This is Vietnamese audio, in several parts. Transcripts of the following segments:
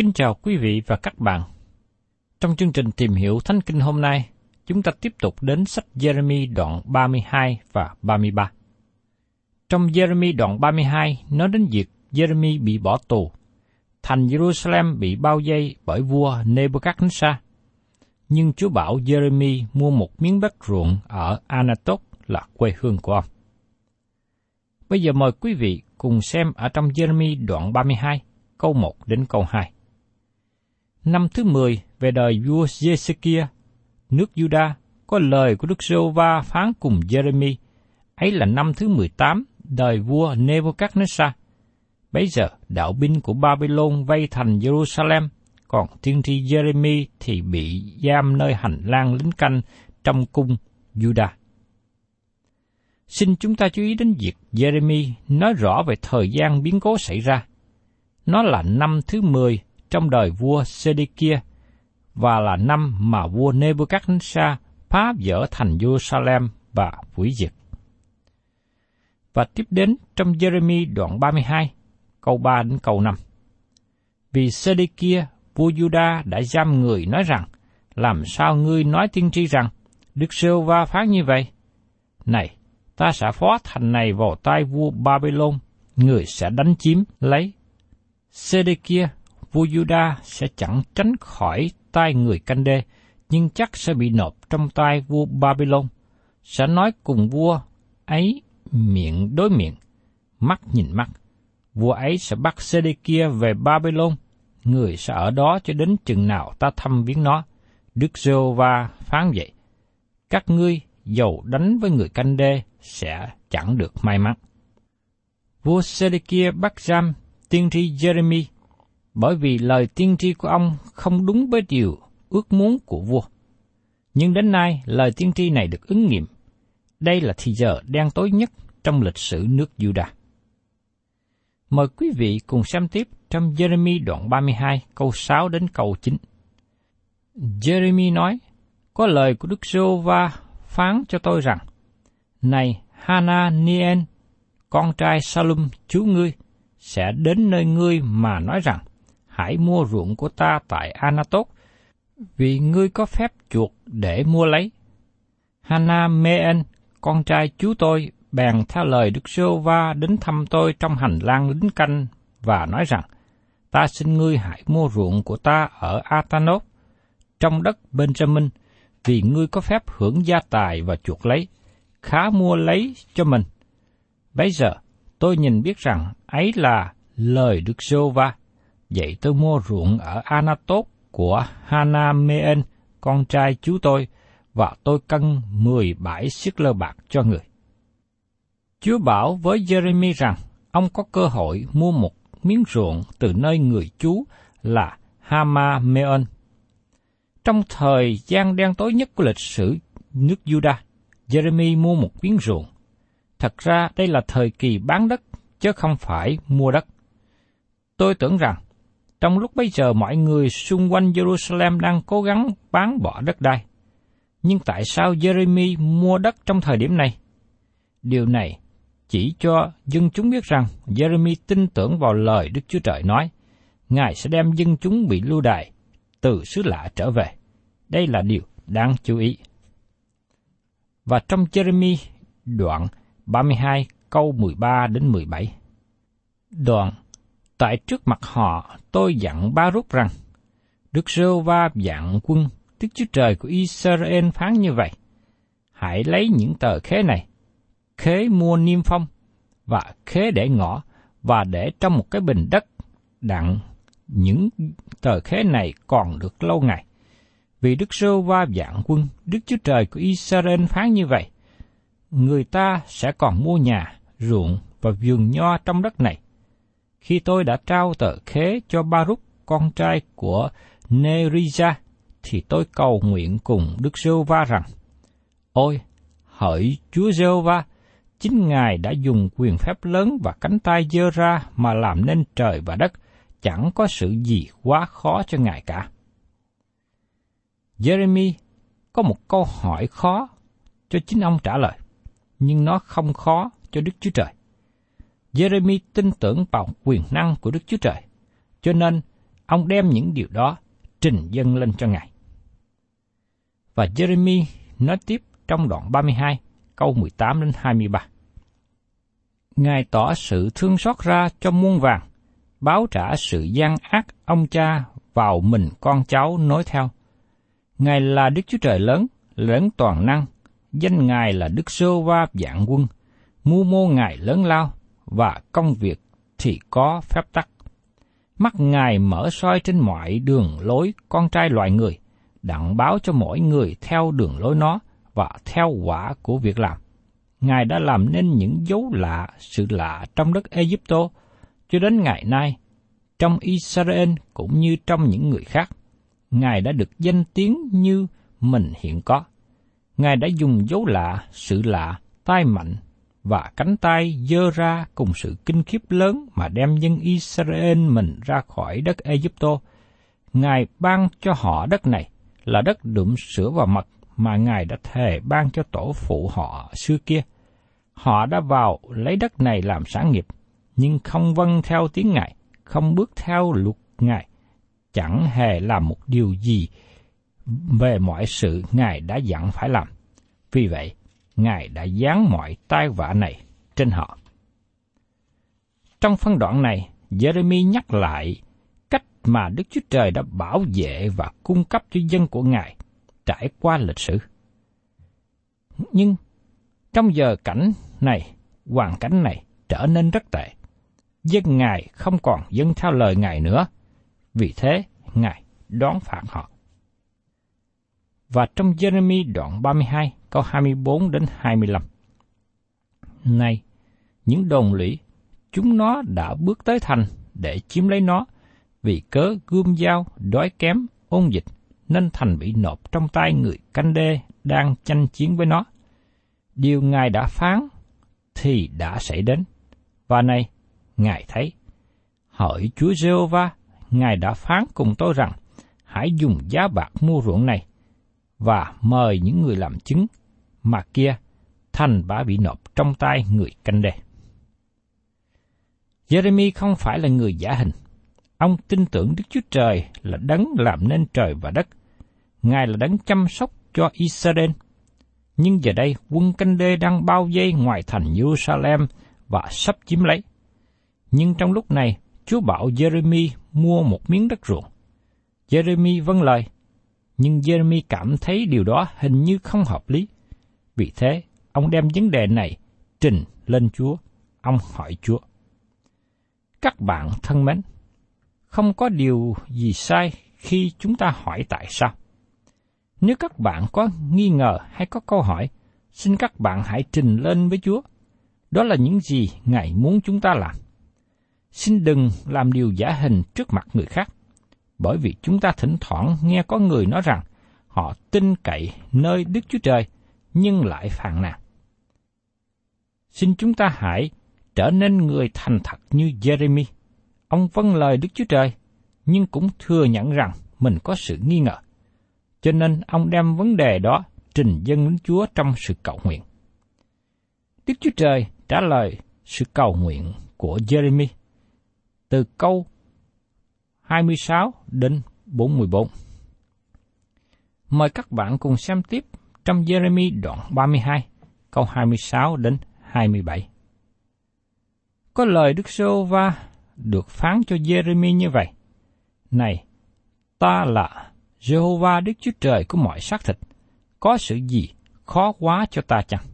Kính chào quý vị và các bạn. Trong chương trình tìm hiểu Thánh Kinh hôm nay, chúng ta tiếp tục đến sách Jeremy đoạn 32 và 33. Trong Jeremy đoạn 32 nói đến việc Jeremy bị bỏ tù, thành Jerusalem bị bao vây bởi vua Nebuchadnezzar. Nhưng Chúa bảo Jeremy mua một miếng đất ruộng ở Anatot là quê hương của ông. Bây giờ mời quý vị cùng xem ở trong Jeremy đoạn 32, câu 1 đến câu 2. Năm thứ 10 về đời vua Jesekia, nước Juda có lời của Đức Giê-hô-va phán cùng Jeremy, ấy là năm thứ 18 đời vua Nebuchadnezzar. Bấy giờ đạo binh của Babylon vây thành Jerusalem, còn tiên tri Jeremy thì bị giam nơi hành lang lính canh trong cung Judah. Xin chúng ta chú ý đến việc Jeremy nói rõ về thời gian biến cố xảy ra. Nó là năm thứ 10 trong đời vua Sê-đê-kia và là năm mà vua Nebuchadnezzar phá vỡ thành Jerusalem và hủy diệt. Và tiếp đến trong Jeremy đoạn 32, câu 3 đến câu 5. Vì Sê-đê-kia, vua Juda đã giam người nói rằng, làm sao ngươi nói tiên tri rằng, Đức Sêu Va phán như vậy? Này, ta sẽ phó thành này vào tay vua Babylon, người sẽ đánh chiếm lấy. Sê-đê-kia, vua Juda sẽ chẳng tránh khỏi tay người canh đê, nhưng chắc sẽ bị nộp trong tay vua Babylon, sẽ nói cùng vua ấy miệng đối miệng, mắt nhìn mắt. Vua ấy sẽ bắt sê kia về Babylon, người sẽ ở đó cho đến chừng nào ta thăm viếng nó. Đức giê va phán vậy. Các ngươi dầu đánh với người canh đê sẽ chẳng được may mắn. Vua sê kia bắt giam tiên tri Jeremy bởi vì lời tiên tri của ông không đúng với điều ước muốn của vua. Nhưng đến nay, lời tiên tri này được ứng nghiệm. Đây là thì giờ đen tối nhất trong lịch sử nước Judah. Mời quý vị cùng xem tiếp trong Jeremy đoạn 32 câu 6 đến câu 9. Jeremy nói, có lời của Đức giê va phán cho tôi rằng, Này Hananiel, con trai Salum chú ngươi, sẽ đến nơi ngươi mà nói rằng, hãy mua ruộng của ta tại Anatot, vì ngươi có phép chuộc để mua lấy. Hana Meen, con trai chú tôi, bèn theo lời Đức Sô va đến thăm tôi trong hành lang lính canh và nói rằng, ta xin ngươi hãy mua ruộng của ta ở Atanot, trong đất Benjamin, vì ngươi có phép hưởng gia tài và chuộc lấy, khá mua lấy cho mình. Bây giờ, tôi nhìn biết rằng ấy là lời Đức Sô Va. Vậy tôi mua ruộng ở Anatot của Hanameen, con trai chú tôi, và tôi cân mười bãi siết lơ bạc cho người. Chúa bảo với Jeremy rằng ông có cơ hội mua một miếng ruộng từ nơi người chú là Hamameon. Trong thời gian đen tối nhất của lịch sử nước Judah, Jeremy mua một miếng ruộng. Thật ra đây là thời kỳ bán đất, chứ không phải mua đất. Tôi tưởng rằng, trong lúc bây giờ mọi người xung quanh Jerusalem đang cố gắng bán bỏ đất đai. Nhưng tại sao Jeremy mua đất trong thời điểm này? Điều này chỉ cho dân chúng biết rằng Jeremy tin tưởng vào lời Đức Chúa Trời nói, Ngài sẽ đem dân chúng bị lưu đày từ xứ lạ trở về. Đây là điều đáng chú ý. Và trong Jeremy đoạn 32 câu 13 đến 17. Đoạn Tại trước mặt họ, tôi dặn ba rút rằng, Đức Rêu Va dặn quân, Đức Chúa Trời của Israel phán như vậy. Hãy lấy những tờ khế này, khế mua niêm phong, và khế để ngõ, và để trong một cái bình đất đặng những tờ khế này còn được lâu ngày. Vì Đức Rêu Va dạng quân, Đức Chúa Trời của Israel phán như vậy. Người ta sẽ còn mua nhà, ruộng và vườn nho trong đất này. Khi tôi đã trao tờ khế cho Baruch, con trai của Nerija, thì tôi cầu nguyện cùng Đức Rêu Va rằng, Ôi, hỡi Chúa Rêu Va, chính Ngài đã dùng quyền phép lớn và cánh tay dơ ra mà làm nên trời và đất, chẳng có sự gì quá khó cho Ngài cả. Jeremy có một câu hỏi khó cho chính ông trả lời, nhưng nó không khó cho Đức Chúa Trời. Jeremy tin tưởng vào quyền năng của Đức Chúa Trời, cho nên ông đem những điều đó trình dâng lên cho Ngài. Và Jeremy nói tiếp trong đoạn 32, câu 18 đến 23. Ngài tỏ sự thương xót ra cho muôn vàng, báo trả sự gian ác ông cha vào mình con cháu nối theo. Ngài là Đức Chúa Trời lớn, lớn toàn năng, danh Ngài là Đức Sô Va dạng quân, mưu mô Ngài lớn lao, và công việc thì có phép tắc. Mắt Ngài mở soi trên mọi đường lối con trai loài người, đặng báo cho mỗi người theo đường lối nó và theo quả của việc làm. Ngài đã làm nên những dấu lạ, sự lạ trong đất Egypto, cho đến ngày nay, trong Israel cũng như trong những người khác. Ngài đã được danh tiếng như mình hiện có. Ngài đã dùng dấu lạ, sự lạ, tai mạnh và cánh tay dơ ra cùng sự kinh khiếp lớn mà đem dân Israel mình ra khỏi đất Egypto. Ngài ban cho họ đất này là đất đượm sữa và mật mà Ngài đã thề ban cho tổ phụ họ xưa kia. Họ đã vào lấy đất này làm sản nghiệp, nhưng không vâng theo tiếng Ngài, không bước theo luật Ngài, chẳng hề làm một điều gì về mọi sự Ngài đã dặn phải làm. Vì vậy, Ngài đã giáng mọi tai vạ này trên họ. Trong phân đoạn này, Jeremy nhắc lại cách mà Đức Chúa Trời đã bảo vệ và cung cấp cho dân của Ngài trải qua lịch sử. Nhưng trong giờ cảnh này, hoàn cảnh này trở nên rất tệ. Dân Ngài không còn dân theo lời Ngài nữa, vì thế Ngài đón phạt họ. Và trong Jeremy đoạn 32, câu 24 đến 25. Này, những đồn lũy, chúng nó đã bước tới thành để chiếm lấy nó, vì cớ gươm dao, đói kém, ôn dịch, nên thành bị nộp trong tay người canh đê đang tranh chiến với nó. Điều Ngài đã phán thì đã xảy đến. Và này, Ngài thấy, hỡi Chúa giê va Ngài đã phán cùng tôi rằng, hãy dùng giá bạc mua ruộng này, và mời những người làm chứng, mà kia, thành bả bị nộp trong tay người canh đê. Jeremy không phải là người giả hình. Ông tin tưởng Đức Chúa Trời là đấng làm nên trời và đất. Ngài là đấng chăm sóc cho Israel. Nhưng giờ đây quân canh đê đang bao vây ngoài thành Jerusalem và sắp chiếm lấy. Nhưng trong lúc này, Chúa bảo Jeremy mua một miếng đất ruộng. Jeremy vâng lời, nhưng Jeremy cảm thấy điều đó hình như không hợp lý. Vì thế, ông đem vấn đề này trình lên Chúa. Ông hỏi Chúa. Các bạn thân mến, không có điều gì sai khi chúng ta hỏi tại sao. Nếu các bạn có nghi ngờ hay có câu hỏi, xin các bạn hãy trình lên với Chúa. Đó là những gì Ngài muốn chúng ta làm. Xin đừng làm điều giả hình trước mặt người khác, bởi vì chúng ta thỉnh thoảng nghe có người nói rằng họ tin cậy nơi Đức Chúa Trời nhưng lại phàn nàn. Xin chúng ta hãy trở nên người thành thật như Jeremy. Ông vâng lời Đức Chúa Trời, nhưng cũng thừa nhận rằng mình có sự nghi ngờ. Cho nên ông đem vấn đề đó trình dân đến Chúa trong sự cầu nguyện. Đức Chúa Trời trả lời sự cầu nguyện của Jeremy từ câu 26 đến 44. Mời các bạn cùng xem tiếp trong Jeremy đoạn 32, câu 26 đến 27. Có lời Đức Sô Va được phán cho Jeremy như vậy. Này, ta là Jehovah Đức Chúa Trời của mọi xác thịt, có sự gì khó quá cho ta chăng?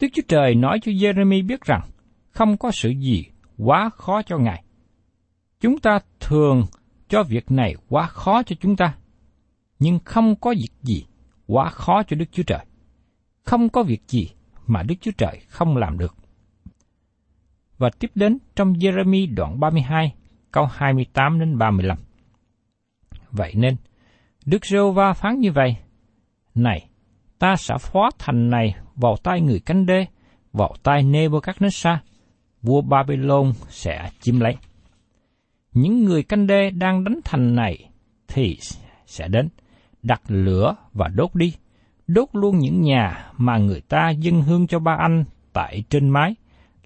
Đức Chúa Trời nói cho Jeremy biết rằng không có sự gì quá khó cho Ngài. Chúng ta thường cho việc này quá khó cho chúng ta, nhưng không có việc gì quá khó cho Đức Chúa Trời. Không có việc gì mà Đức Chúa Trời không làm được. Và tiếp đến trong Jeremy đoạn 32, câu 28 đến 35. Vậy nên, Đức giê va phán như vậy, Này, ta sẽ phó thành này vào tay người cánh đê, vào tay Nebuchadnezzar, vua Babylon sẽ chiếm lấy. Những người canh đê đang đánh thành này thì sẽ đến, đặt lửa và đốt đi, đốt luôn những nhà mà người ta dâng hương cho ba anh tại trên mái,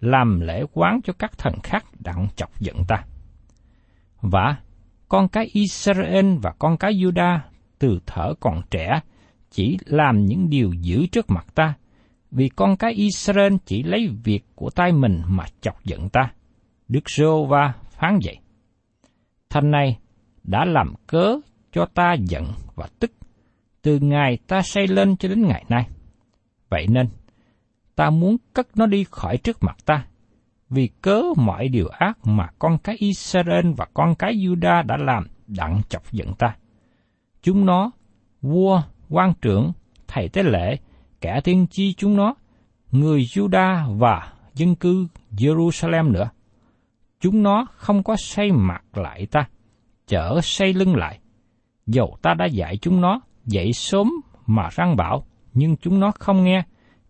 làm lễ quán cho các thần khác đặng chọc giận ta. Và con cái Israel và con cái Juda từ thở còn trẻ chỉ làm những điều dữ trước mặt ta, vì con cái Israel chỉ lấy việc của tay mình mà chọc giận ta. Đức giê va phán vậy. Thành này đã làm cớ cho ta giận và tức, từ ngày ta xây lên cho đến ngày nay. Vậy nên, ta muốn cất nó đi khỏi trước mặt ta, vì cớ mọi điều ác mà con cái Israel và con cái Juda đã làm đặng chọc giận ta. Chúng nó, vua, quan trưởng, thầy tế lễ, kẻ tiên tri chúng nó, người Juda và dân cư Jerusalem nữa. Chúng nó không có xây mặt lại ta, chở xây lưng lại. Dầu ta đã dạy chúng nó dậy sớm mà răng bảo, nhưng chúng nó không nghe,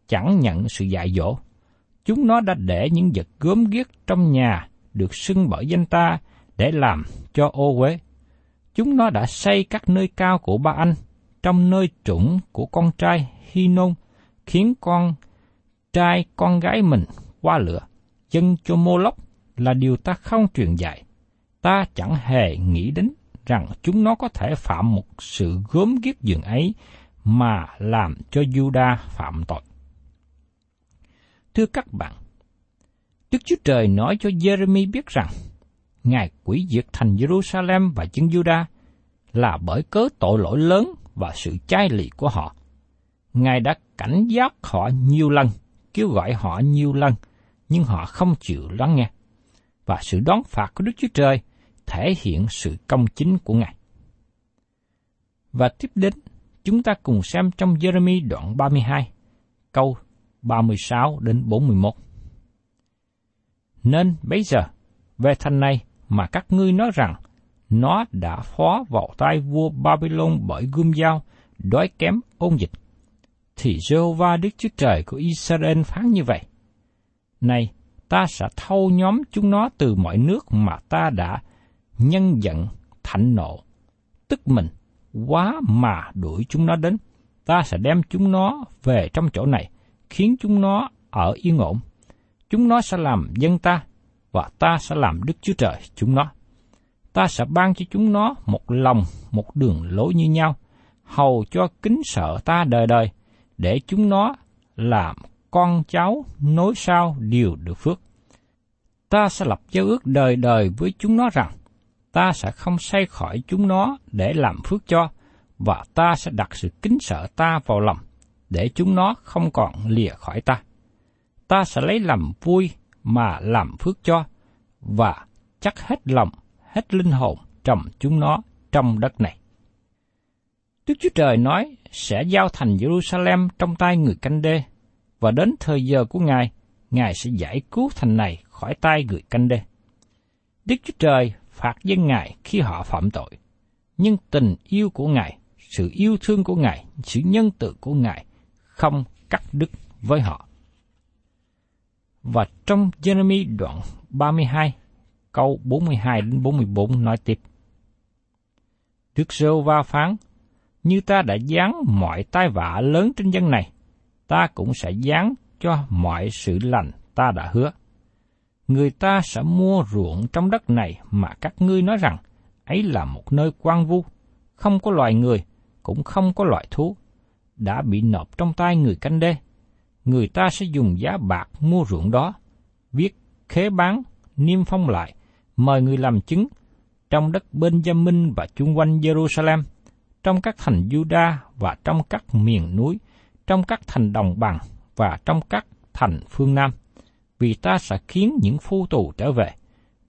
chẳng nhận sự dạy dỗ. Chúng nó đã để những vật gớm ghiếc trong nhà được xưng bởi danh ta để làm cho ô uế. Chúng nó đã xây các nơi cao của ba anh, trong nơi trũng của con trai Hy Nôn, khiến con trai con gái mình qua lửa, dân cho mô lốc là điều ta không truyền dạy. Ta chẳng hề nghĩ đến rằng chúng nó có thể phạm một sự gớm ghiếc dường ấy mà làm cho Juda phạm tội. Thưa các bạn, Đức Chúa Trời nói cho Jeremy biết rằng Ngài quỷ diệt thành Jerusalem và dân Juda là bởi cớ tội lỗi lớn và sự chai lì của họ. Ngài đã cảnh giác họ nhiều lần, kêu gọi họ nhiều lần, nhưng họ không chịu lắng nghe. Và sự đón phạt của Đức Chúa Trời thể hiện sự công chính của Ngài. Và tiếp đến, chúng ta cùng xem trong Jeremy đoạn 32, câu 36 đến 41. Nên bây giờ, về thành này mà các ngươi nói rằng nó đã phó vào tay vua Babylon bởi gươm dao, đói kém ôn dịch. Thì Jehovah Đức Chúa Trời của Israel phán như vậy. Này, ta sẽ thâu nhóm chúng nó từ mọi nước mà ta đã nhân giận, thạnh nộ, tức mình, quá mà đuổi chúng nó đến. Ta sẽ đem chúng nó về trong chỗ này, khiến chúng nó ở yên ổn. Chúng nó sẽ làm dân ta, và ta sẽ làm Đức Chúa Trời chúng nó. Ta sẽ ban cho chúng nó một lòng, một đường lối như nhau, hầu cho kính sợ ta đời đời, để chúng nó làm con cháu nối sau đều được phước. Ta sẽ lập giao ước đời đời với chúng nó rằng, ta sẽ không say khỏi chúng nó để làm phước cho, và ta sẽ đặt sự kính sợ ta vào lòng, để chúng nó không còn lìa khỏi ta. Ta sẽ lấy làm vui mà làm phước cho, và chắc hết lòng, hết linh hồn trồng chúng nó trong đất này. Đức Chúa Trời nói sẽ giao thành Jerusalem trong tay người canh đê, và đến thời giờ của Ngài, Ngài sẽ giải cứu thành này khỏi tay người canh đê. Đức Chúa Trời phạt dân Ngài khi họ phạm tội, nhưng tình yêu của Ngài, sự yêu thương của Ngài, sự nhân từ của Ngài không cắt đứt với họ. Và trong Jeremy đoạn 32, câu 42 đến 44 nói tiếp. Đức Rêu Va phán, như ta đã giáng mọi tai vạ lớn trên dân này, ta cũng sẽ giáng cho mọi sự lành ta đã hứa. Người ta sẽ mua ruộng trong đất này mà các ngươi nói rằng ấy là một nơi quan vu, không có loài người, cũng không có loài thú, đã bị nộp trong tay người canh đê. Người ta sẽ dùng giá bạc mua ruộng đó, viết khế bán, niêm phong lại, mời người làm chứng trong đất Benjamin và chung quanh Jerusalem, trong các thành Juda và trong các miền núi, trong các thành đồng bằng và trong các thành phương Nam, vì ta sẽ khiến những phu tù trở về.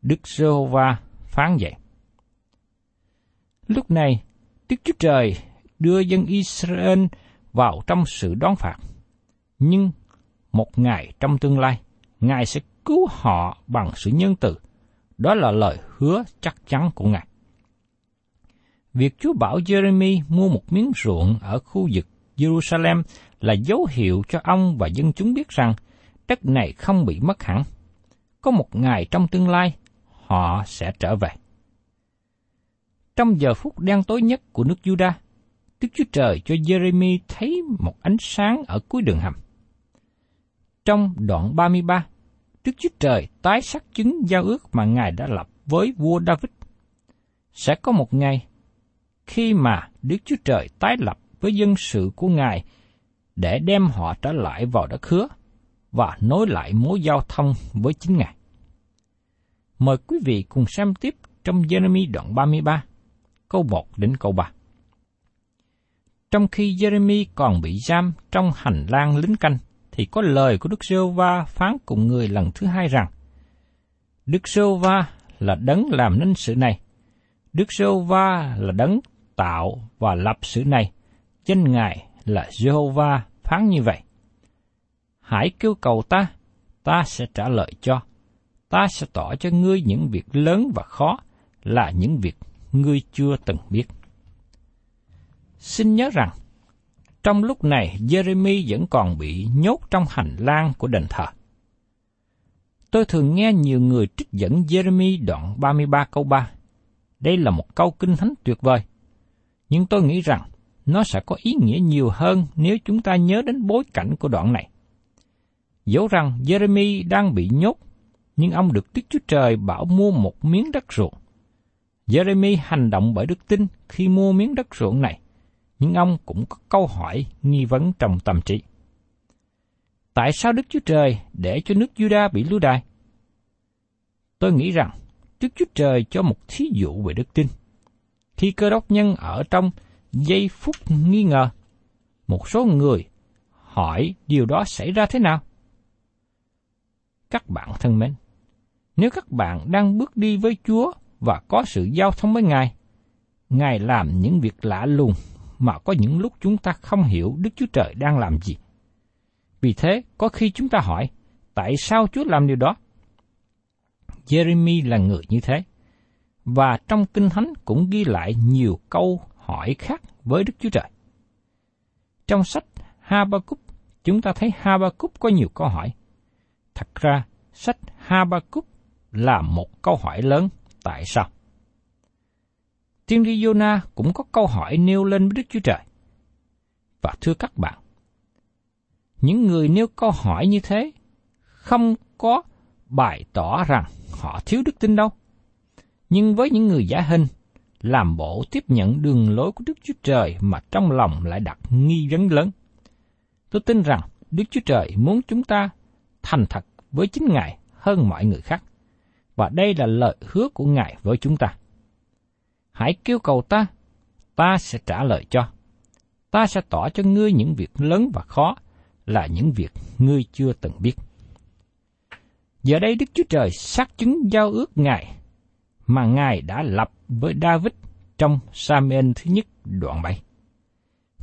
Đức Giê-hô-va phán vậy. Lúc này, Đức Chúa Trời đưa dân Israel vào trong sự đón phạt. Nhưng một ngày trong tương lai, Ngài sẽ cứu họ bằng sự nhân từ. Đó là lời hứa chắc chắn của Ngài. Việc Chúa bảo Jeremy mua một miếng ruộng ở khu vực Jerusalem là dấu hiệu cho ông và dân chúng biết rằng đất này không bị mất hẳn. Có một ngày trong tương lai, họ sẽ trở về. Trong giờ phút đen tối nhất của nước Juda, Đức Chúa Trời cho Jeremy thấy một ánh sáng ở cuối đường hầm. Trong đoạn 33, Đức Chúa Trời tái xác chứng giao ước mà Ngài đã lập với vua David. Sẽ có một ngày, khi mà Đức Chúa Trời tái lập với dân sự của Ngài để đem họ trở lại vào đất hứa và nối lại mối giao thông với chính Ngài. Mời quý vị cùng xem tiếp trong Jeremy đoạn 33, câu 1 đến câu 3. Trong khi Jeremy còn bị giam trong hành lang lính canh, thì có lời của Đức Sêu Va phán cùng người lần thứ hai rằng, Đức Sêu Va là đấng làm nên sự này. Đức Sêu Va là đấng tạo và lập sự này. Danh Ngài là Jehovah phán như vậy. Hãy kêu cầu ta, ta sẽ trả lời cho. Ta sẽ tỏ cho ngươi những việc lớn và khó là những việc ngươi chưa từng biết. Xin nhớ rằng, trong lúc này Jeremy vẫn còn bị nhốt trong hành lang của đền thờ. Tôi thường nghe nhiều người trích dẫn Jeremy đoạn 33 câu 3. Đây là một câu kinh thánh tuyệt vời. Nhưng tôi nghĩ rằng nó sẽ có ý nghĩa nhiều hơn nếu chúng ta nhớ đến bối cảnh của đoạn này. Dẫu rằng Jeremy đang bị nhốt, nhưng ông được Đức Chúa Trời bảo mua một miếng đất ruộng. Jeremy hành động bởi đức tin khi mua miếng đất ruộng này, nhưng ông cũng có câu hỏi nghi vấn trong tâm trí. Tại sao Đức Chúa Trời để cho nước Juda bị lưu đày? Tôi nghĩ rằng Đức Chúa Trời cho một thí dụ về đức tin. Khi cơ đốc nhân ở trong giây phút nghi ngờ, một số người hỏi điều đó xảy ra thế nào? Các bạn thân mến, nếu các bạn đang bước đi với Chúa và có sự giao thông với Ngài, Ngài làm những việc lạ lùng mà có những lúc chúng ta không hiểu Đức Chúa Trời đang làm gì. Vì thế, có khi chúng ta hỏi, tại sao Chúa làm điều đó? Jeremy là người như thế. Và trong Kinh Thánh cũng ghi lại nhiều câu hỏi khác với Đức Chúa Trời. Trong sách Habakkuk, chúng ta thấy Habakkuk có nhiều câu hỏi. Thật ra, sách Habakkuk là một câu hỏi lớn tại sao? Tiên tri Jonah cũng có câu hỏi nêu lên với Đức Chúa Trời. Và thưa các bạn, những người nêu câu hỏi như thế không có bày tỏ rằng họ thiếu đức tin đâu. Nhưng với những người giả hình, làm bộ tiếp nhận đường lối của Đức Chúa Trời mà trong lòng lại đặt nghi vấn lớn. Tôi tin rằng Đức Chúa Trời muốn chúng ta thành thật với chính Ngài hơn mọi người khác, Và đây là lời hứa của Ngài với chúng ta. Hãy kêu cầu ta, ta sẽ trả lời cho. Ta sẽ tỏ cho ngươi những việc lớn và khó là những việc ngươi chưa từng biết. Giờ đây Đức Chúa Trời xác chứng giao ước Ngài mà Ngài đã lập với David trong Samuel thứ nhất đoạn 7.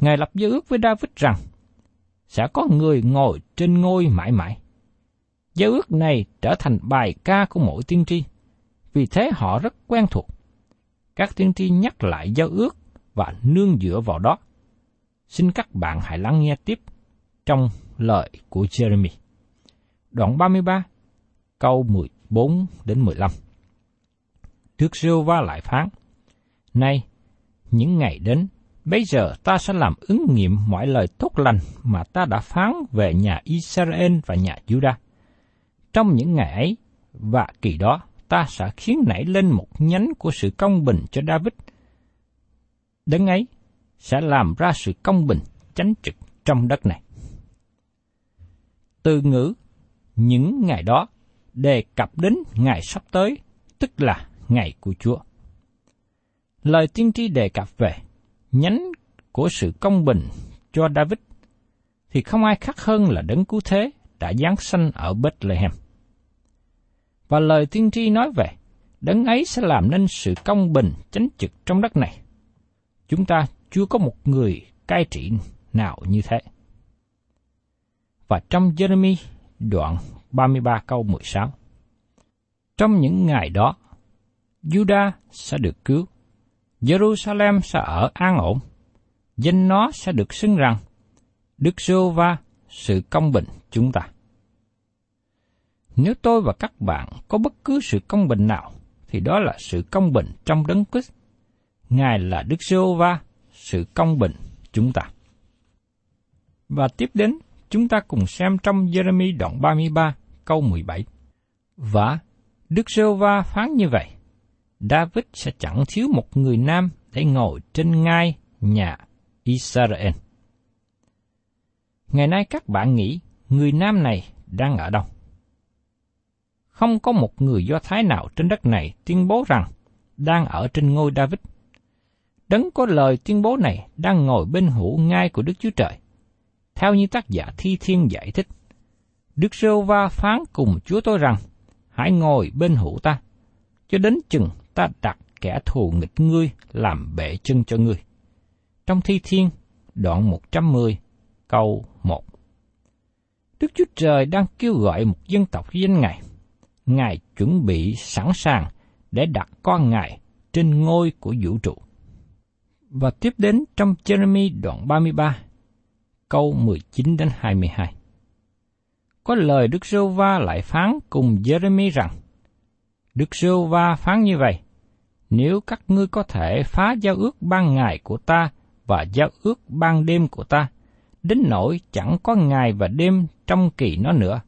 Ngài lập giao ước với David rằng sẽ có người ngồi trên ngôi mãi mãi. Giao ước này trở thành bài ca của mỗi tiên tri, vì thế họ rất quen thuộc. Các tiên tri nhắc lại giao ước và nương dựa vào đó. Xin các bạn hãy lắng nghe tiếp trong lời của Jeremy. Đoạn 33, câu 14 đến 15. Đức siêu Va lại phán, Này, những ngày đến, bây giờ ta sẽ làm ứng nghiệm mọi lời tốt lành mà ta đã phán về nhà Israel và nhà Judah. Trong những ngày ấy và kỳ đó, ta sẽ khiến nảy lên một nhánh của sự công bình cho David. Đấng ấy sẽ làm ra sự công bình chánh trực trong đất này. Từ ngữ những ngày đó đề cập đến ngày sắp tới, tức là ngày của Chúa. Lời tiên tri đề cập về nhánh của sự công bình cho David thì không ai khác hơn là đấng cứu thế đã giáng sanh ở Bethlehem. Và lời tiên tri nói về đấng ấy sẽ làm nên sự công bình chánh trực trong đất này. Chúng ta chưa có một người cai trị nào như thế. Và trong Jeremy đoạn 33 câu 16. Trong những ngày đó, Juda sẽ được cứu, Jerusalem sẽ ở an ổn, danh nó sẽ được xưng rằng Đức Sô va sự công bình chúng ta. Nếu tôi và các bạn có bất cứ sự công bình nào, thì đó là sự công bình trong đấng Christ. Ngài là Đức giê va sự công bình chúng ta. Và tiếp đến, chúng ta cùng xem trong Jeremy đoạn 33, câu 17. Và Đức giê va phán như vậy, David sẽ chẳng thiếu một người nam để ngồi trên ngai nhà Israel. Ngày nay các bạn nghĩ người nam này đang ở đâu? Không có một người Do Thái nào trên đất này tuyên bố rằng đang ở trên ngôi David. Đấng có lời tuyên bố này đang ngồi bên hữu ngai của Đức Chúa Trời. Theo như tác giả Thi Thiên giải thích, Đức Rêu Va phán cùng Chúa tôi rằng, hãy ngồi bên hữu ta, cho đến chừng ta đặt kẻ thù nghịch ngươi làm bệ chân cho ngươi. Trong Thi Thiên, đoạn 110, câu 1. Đức Chúa Trời đang kêu gọi một dân tộc danh Ngài. Ngài chuẩn bị sẵn sàng để đặt con Ngài trên ngôi của vũ trụ. Và tiếp đến trong Jeremy đoạn 33, câu 19 đến 22. Có lời Đức Rô Va lại phán cùng Jeremy rằng, Đức Rô Va phán như vậy, nếu các ngươi có thể phá giao ước ban ngày của ta và giao ước ban đêm của ta, đến nỗi chẳng có ngày và đêm trong kỳ nó nữa,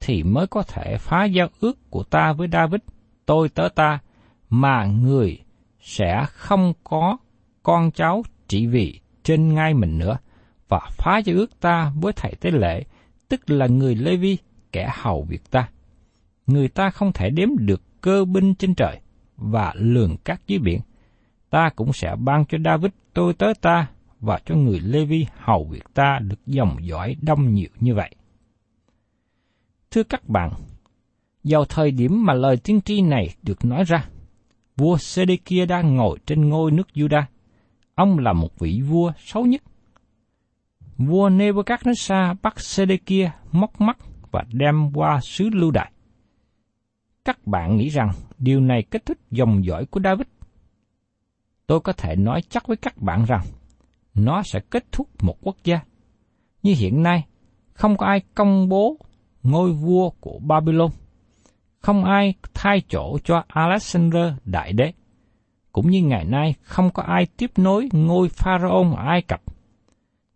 thì mới có thể phá giao ước của ta với David, tôi tớ ta, mà người sẽ không có con cháu chỉ vì trên ngai mình nữa, và phá giao ước ta với thầy tế lễ, tức là người Lê Vi, kẻ hầu việc ta. Người ta không thể đếm được cơ binh trên trời, và lường các dưới biển. Ta cũng sẽ ban cho David tôi tớ ta và cho người Lê Vi hầu việc ta được dòng dõi đông nhiều như vậy. Thưa các bạn, vào thời điểm mà lời tiên tri này được nói ra, vua Sê-đê-kia đang ngồi trên ngôi nước Juda. Ông là một vị vua xấu nhất. Vua Nebuchadnezzar bắt Sê-đê-kia móc mắt và đem qua xứ lưu đại. Các bạn nghĩ rằng điều này kết thúc dòng dõi của David? Tôi có thể nói chắc với các bạn rằng nó sẽ kết thúc một quốc gia. Như hiện nay, không có ai công bố ngôi vua của Babylon. Không ai thay chỗ cho Alexander Đại Đế. Cũng như ngày nay không có ai tiếp nối ngôi Pharaoh ở Ai Cập.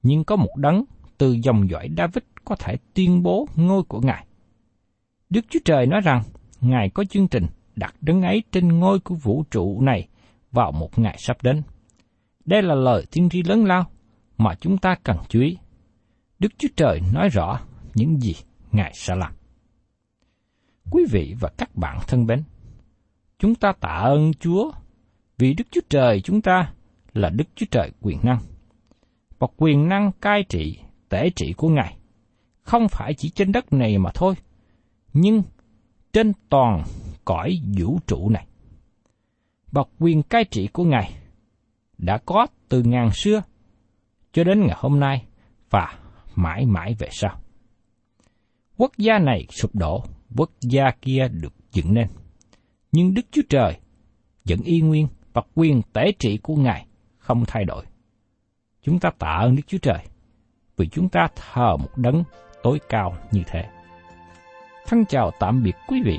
Nhưng có một đấng từ dòng dõi David có thể tuyên bố ngôi của Ngài. Đức Chúa Trời nói rằng, Ngài có chương trình đặt đấng ấy trên ngôi của vũ trụ này vào một ngày sắp đến. Đây là lời tiên tri lớn lao mà chúng ta cần chú ý. Đức Chúa Trời nói rõ những gì Ngài sẽ làm. Quý vị và các bạn thân mến, Chúng ta tạ ơn Chúa vì Đức Chúa Trời chúng ta là Đức Chúa Trời quyền năng. Và quyền năng cai trị, tể trị của Ngài không phải chỉ trên đất này mà thôi, nhưng trên toàn cõi vũ trụ này. Và quyền cai trị của Ngài đã có từ ngàn xưa cho đến ngày hôm nay và mãi mãi về sau. Quốc gia này sụp đổ, quốc gia kia được dựng nên. Nhưng Đức Chúa Trời vẫn y nguyên và quyền tể trị của Ngài không thay đổi. Chúng ta tạ ơn Đức Chúa Trời vì chúng ta thờ một đấng tối cao như thế. Thân chào tạm biệt quý vị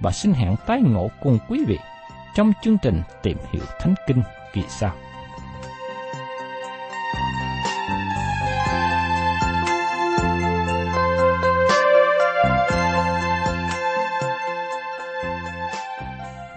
và xin hẹn tái ngộ cùng quý vị trong chương trình tìm hiểu Thánh Kinh kỳ sau.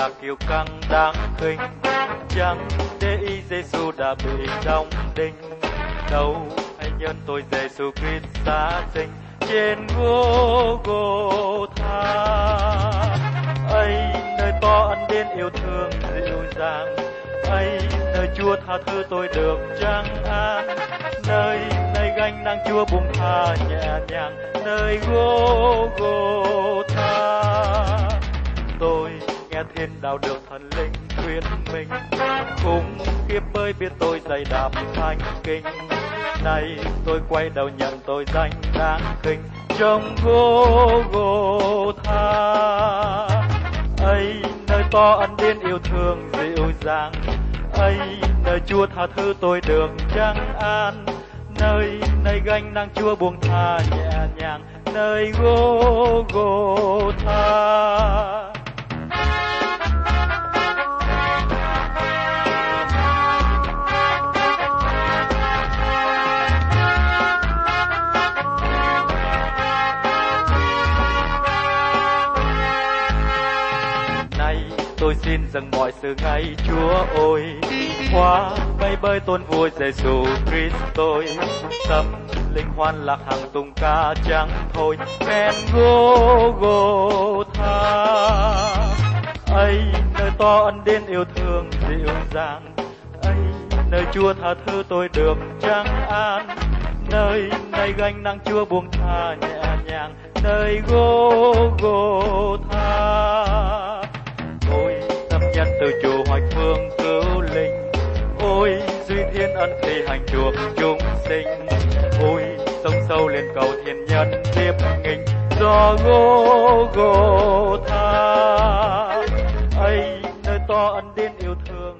Là kiêu căng đáng khinh. Chẳng để ý Giêsu đã bị đóng đinh. Đâu hãy nhân tôi Giêsu Christ xa sinh trên Golgotha ấy nơi to ân đến yêu thương dịu dàng. Ấy nơi Chúa tha thứ tôi được trăng an. Nơi nơi gánh nặng Chúa buông tha nhẹ nhàng. Nơi Golgotha tôi nghe thiên đạo được thần linh khuyên mình cùng kiếp bơi biết tôi dày đạp thanh kinh. Nay tôi quay đầu nhận tôi danh đáng khinh. Trong gô gô tha. Ấy nơi to ân điên yêu thương dịu dàng. Ấy nơi chúa tha thứ tôi được trăng an. Nơi nơi gánh nặng chúa buông tha nhẹ nhàng. Nơi gô gô tha. Tôi xin dâng mọi sự ngay Chúa ôi. Hoa bay bơi tôn vua Giêsu Christ tôi. Tâm linh hoan lạc hàng tung ca chẳng thôi. Men gô gô tha. Ấy nơi to ân đến yêu thương dịu dàng. Ấy nơi Chúa tha thứ tôi được chẳng an. Nơi nay gánh nặng Chúa buông tha nhẹ nhàng. Nơi gô gô tha nhân từ chùa hoạch phương cứu linh. Ôi, duy thiên ân thi hành chuộc chúng sinh. Ôi sông sâu lên cầu thiên nhân tiếp nghinh do Ngô gô tha. Ấy, nơi to ân đến yêu thương